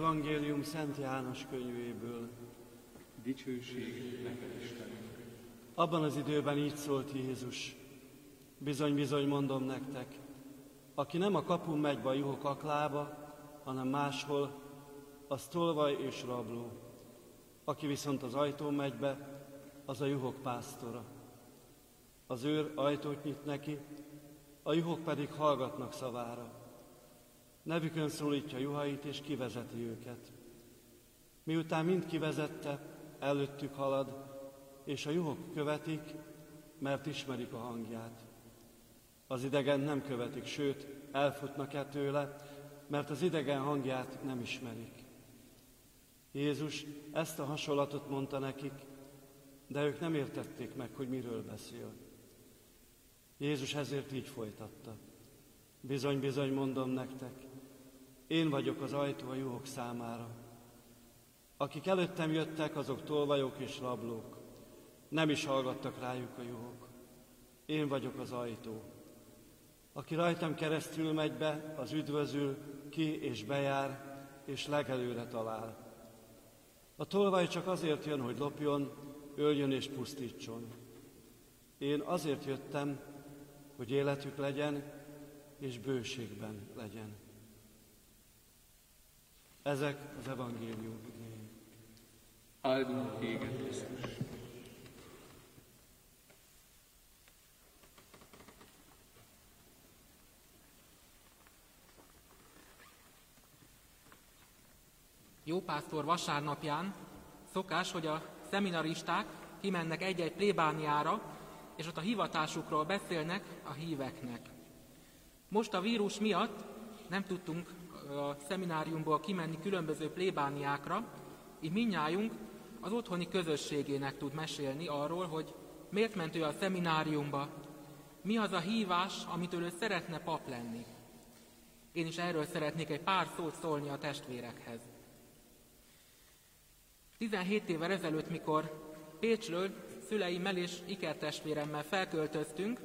Evangélium Szent János könyvéből. Dicsőség neked, Istenünk. Abban az időben így szólt Jézus. Bizony, bizony mondom nektek, aki nem a kapun megy be a juhok aklába, hanem máshol, az tolvaj és rabló. Aki viszont az ajtón megy be, az a juhok pásztora. Az őr ajtót nyit neki, a juhok pedig hallgatnak szavára. Nevükön szólítja juhait, és kivezeti őket. Miután mind kivezette, előttük halad, és a juhok követik, mert ismerik a hangját. Az idegen nem követik, sőt, elfutnak-e tőle, mert az idegen hangját nem ismerik. Jézus ezt a hasonlatot mondta nekik, de ők nem értették meg, hogy miről beszél. Jézus ezért így folytatta. Bizony, bizony mondom nektek, én vagyok az ajtó a juhok számára. Akik előttem jöttek, azok tolvajok és rablók. Nem is hallgattak rájuk a juhok. Én vagyok az ajtó. Aki rajtam keresztül megy be, az üdvözül, ki és bejár, és legelőre talál. A tolvaj csak azért jön, hogy lopjon, öljön és pusztítson. Én azért jöttem, hogy életük legyen, és bőségben legyen. Ezek az evangélium igényei. Áldunk téged, Krisztus. Jópásztor vasárnapján szokás, hogy a szeminaristák kimennek egy-egy plébániára, és ott a hivatásukról beszélnek a híveknek. Most a vírus miatt nem tudtunk a szemináriumból kimenni különböző plébániákra, így minnyájunk az otthoni közösségének tud mesélni arról, hogy miért ment ő a szemináriumba, mi az a hívás, amitől ő szeretne pap lenni. Én is erről szeretnék egy pár szót szólni a testvérekhez. 17 évvel ezelőtt, mikor Pécsről szüleimmel és ikertestvéremmel felköltöztünk,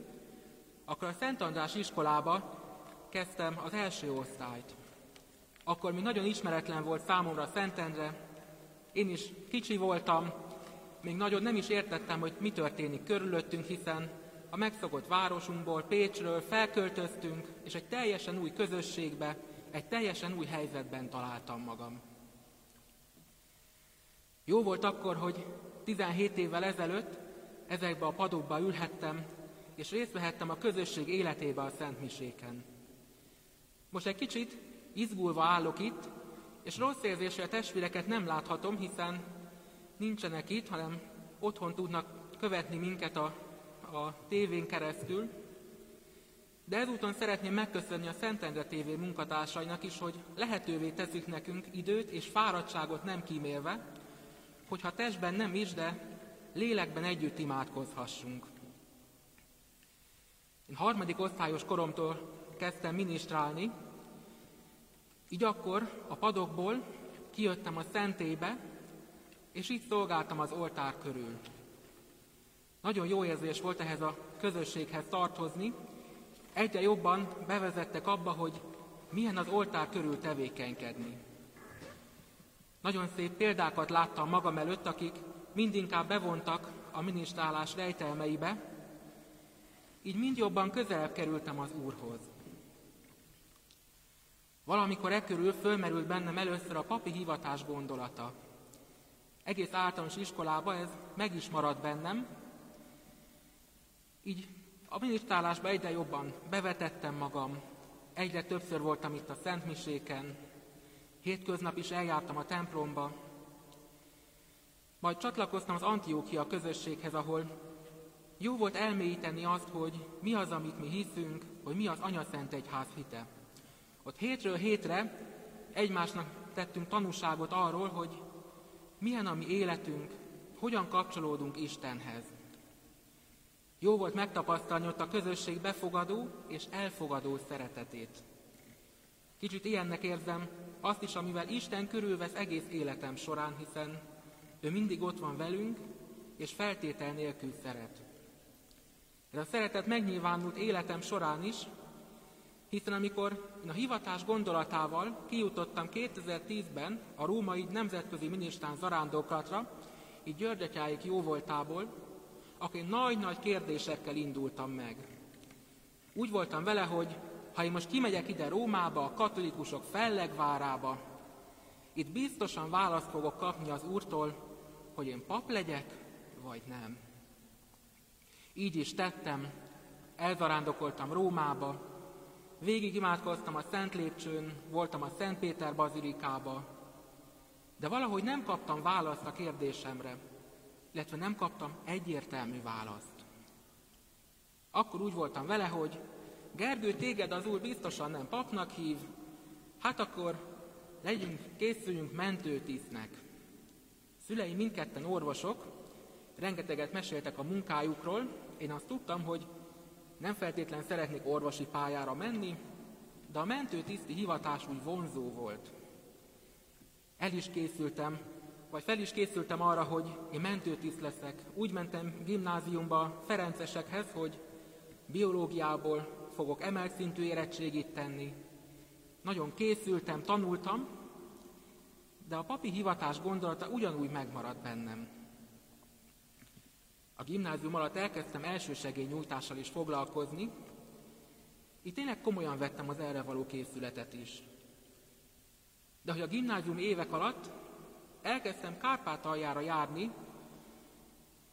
akkor a Szent András iskolába kezdtem az első osztályt. Akkor mi nagyon ismeretlen volt számomra Szentendre, én is kicsi voltam, még nagyon nem is értettem, hogy mi történik körülöttünk, hiszen a megszokott városunkból, Pécsről felköltöztünk, és egy teljesen új közösségbe, egy teljesen új helyzetben találtam magam. Jó volt akkor, hogy 17 évvel ezelőtt ezekbe a padokba ülhettem, és részt vehettem a közösség életébe a Szent Miséken. Most egy kicsit izgulva állok itt, és rossz érzésre testvéreket nem láthatom, hiszen nincsenek itt, hanem otthon tudnak követni minket a, a tévén keresztül. De ezúton szeretném megköszönni a Szentendre TV munkatársainak is, hogy lehetővé teszik nekünk időt és fáradtságot nem kímélve, hogyha testben nem is, de lélekben együtt imádkozhassunk. Én harmadik osztályos koromtól kezdtem minisztrálni, így akkor a padokból kijöttem a szentébe, és így szolgáltam az oltár körül. Nagyon jó érzés volt ehhez a közösséghez tartozni, egyre jobban bevezettek abba, hogy milyen az oltár körül tevékenykedni. Nagyon szép példákat láttam magam előtt, akik mindinkább bevontak a minisztrálás rejtelmeibe, így mind jobban közelebb kerültem az Úrhoz. Valamikor e körül fölmerült bennem először a papi hivatás gondolata. Egész általános iskolában ez meg is maradt bennem, így a minisztrálásba egyre jobban bevetettem magam, egyre többször voltam itt a Szent Miséken, Hétköznap is eljártam a templomba, majd csatlakoztam az Antiókia közösséghez, ahol jó volt elmélyíteni azt, hogy mi az, amit mi hiszünk, hogy mi az Anya Szent Egyház hite. Ott hétről hétre egymásnak tettünk tanúságot arról, hogy milyen a mi életünk, hogyan kapcsolódunk Istenhez. Jó volt megtapasztalni ott a közösség befogadó és elfogadó szeretetét. Kicsit ilyennek érzem azt is, amivel Isten körülvesz egész életem során, hiszen ő mindig ott van velünk, és feltétel nélkül szeret. Ez a szeretet megnyilvánult életem során is, Hiszen amikor én a hivatás gondolatával kijutottam 2010-ben a római nemzetközi minisztán zarándokratra, így Györgyetyáig jó voltából, akkor én nagy-nagy kérdésekkel indultam meg. Úgy voltam vele, hogy ha én most kimegyek ide Rómába, a katolikusok fellegvárába, itt biztosan választ fogok kapni az Úrtól, hogy én pap legyek, vagy nem. Így is tettem, elzarándokoltam Rómába, végig imádkoztam a Szent Lépcsőn, voltam a Szent Péter bazilikába, de valahogy nem kaptam választ a kérdésemre, illetve nem kaptam egyértelmű választ. Akkor úgy voltam vele, hogy Gergő, téged az Úr biztosan nem papnak hív, hát akkor legyünk, készüljünk mentőtisztnek. Szüleim mindketten orvosok, rengeteget meséltek a munkájukról, én azt tudtam, hogy nem feltétlen szeretnék orvosi pályára menni, de a mentőtiszti hivatás úgy vonzó volt. El is készültem, vagy fel is készültem arra, hogy én mentőtiszt leszek. Úgy mentem gimnáziumba Ferencesekhez, hogy biológiából fogok emelt szintű érettségit tenni. Nagyon készültem, tanultam, de a papi hivatás gondolata ugyanúgy megmaradt bennem. A gimnázium alatt elkezdtem nyújtással is foglalkozni, itt tényleg komolyan vettem az erre való készületet is. De hogy a gimnázium évek alatt elkezdtem Kárpátaljára járni,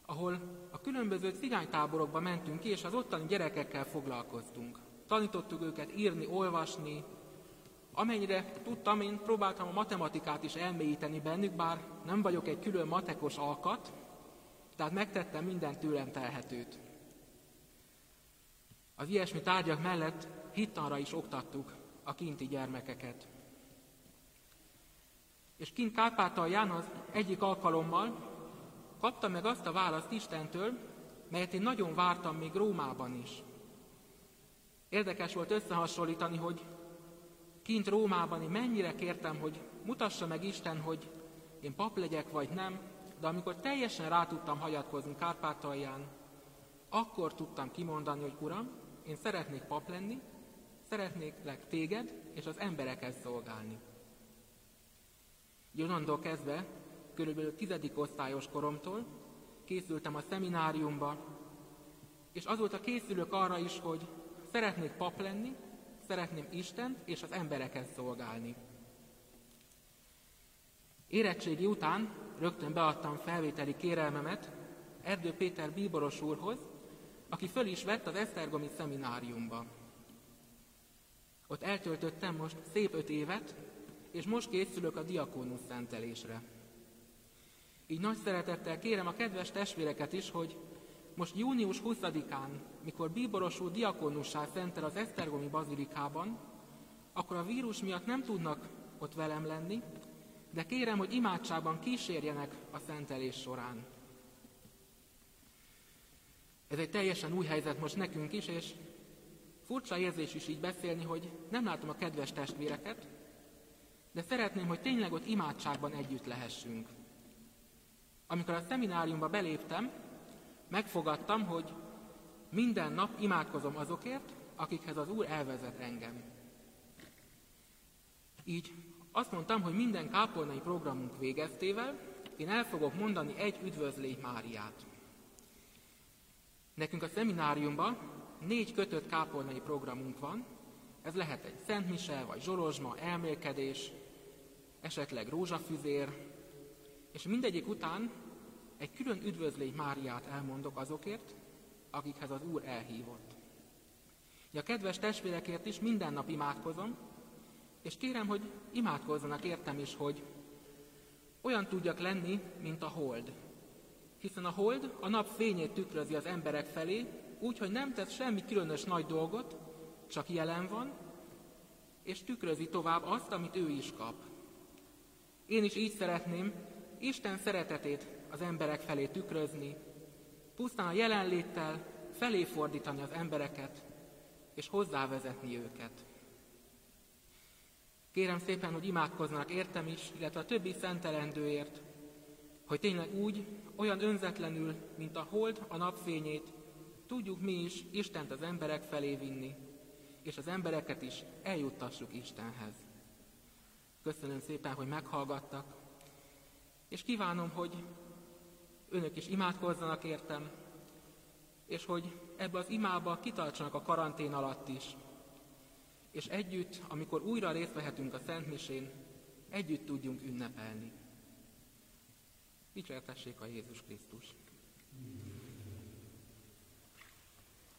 ahol a különböző cigánytáborokba mentünk ki, és az ottani gyerekekkel foglalkoztunk. Tanítottuk őket írni, olvasni, amennyire tudtam, én próbáltam a matematikát is elmélyíteni bennük, bár nem vagyok egy külön matekos alkat, tehát megtettem minden tőlem telhetőt. Az ilyesmi tárgyak mellett hittanra is oktattuk a kinti gyermekeket. És kint Kárpátalján az egyik alkalommal kaptam meg azt a választ Istentől, melyet én nagyon vártam még Rómában is. Érdekes volt összehasonlítani, hogy kint Rómában én mennyire kértem, hogy mutassa meg Isten, hogy én pap legyek vagy nem, de amikor teljesen rá tudtam hagyatkozni Kárpátalján, akkor tudtam kimondani, hogy Uram, én szeretnék pap lenni, szeretnék téged és az embereket szolgálni. Onnantól kezdve, körülbelül tizedik osztályos koromtól készültem a szemináriumba, és azóta készülök arra is, hogy szeretnék pap lenni, szeretném Istent és az embereket szolgálni. Érettségi után rögtön beadtam felvételi kérelmemet Erdő Péter bíboros úrhoz, aki föl is vett az Esztergomi szemináriumba. Ott eltöltöttem most szép öt évet, és most készülök a diakónusz szentelésre. Így nagy szeretettel kérem a kedves testvéreket is, hogy most június 20-án, mikor bíboros úr diakónussá szentel az Esztergomi bazilikában, akkor a vírus miatt nem tudnak ott velem lenni, de kérem, hogy imádságban kísérjenek a szentelés során. Ez egy teljesen új helyzet most nekünk is, és furcsa érzés is így beszélni, hogy nem látom a kedves testvéreket, de szeretném, hogy tényleg ott imádságban együtt lehessünk. Amikor a szemináriumba beléptem, megfogadtam, hogy minden nap imádkozom azokért, akikhez az Úr elvezet engem. Így azt mondtam, hogy minden kápolnai programunk végeztével én el fogok mondani egy üdvözlégy Máriát. Nekünk a szemináriumban négy kötött kápolnai programunk van, ez lehet egy Szent vagy Zsolozsma, elmélkedés, esetleg rózsafüzér, és mindegyik után egy külön üdvözlégy Máriát elmondok azokért, akikhez az Úr elhívott. A kedves testvérekért is minden nap imádkozom, és kérem, hogy imádkozzanak értem is, hogy olyan tudjak lenni, mint a hold. Hiszen a hold a nap fényét tükrözi az emberek felé, úgy, hogy nem tesz semmi különös nagy dolgot, csak jelen van, és tükrözi tovább azt, amit ő is kap. Én is így szeretném Isten szeretetét az emberek felé tükrözni, pusztán a jelenléttel felé fordítani az embereket, és hozzávezetni őket. Kérem szépen, hogy imádkoznak értem is, illetve a többi szentelendőért, hogy tényleg úgy, olyan önzetlenül, mint a hold a napfényét, tudjuk mi is Istent az emberek felé vinni, és az embereket is eljuttassuk Istenhez. Köszönöm szépen, hogy meghallgattak, és kívánom, hogy önök is imádkozzanak értem, és hogy ebbe az imába kitartsanak a karantén alatt is, és együtt, amikor újra részt vehetünk a Szentmisén, együtt tudjunk ünnepelni. Dicsértessék a Jézus Krisztus! Mm.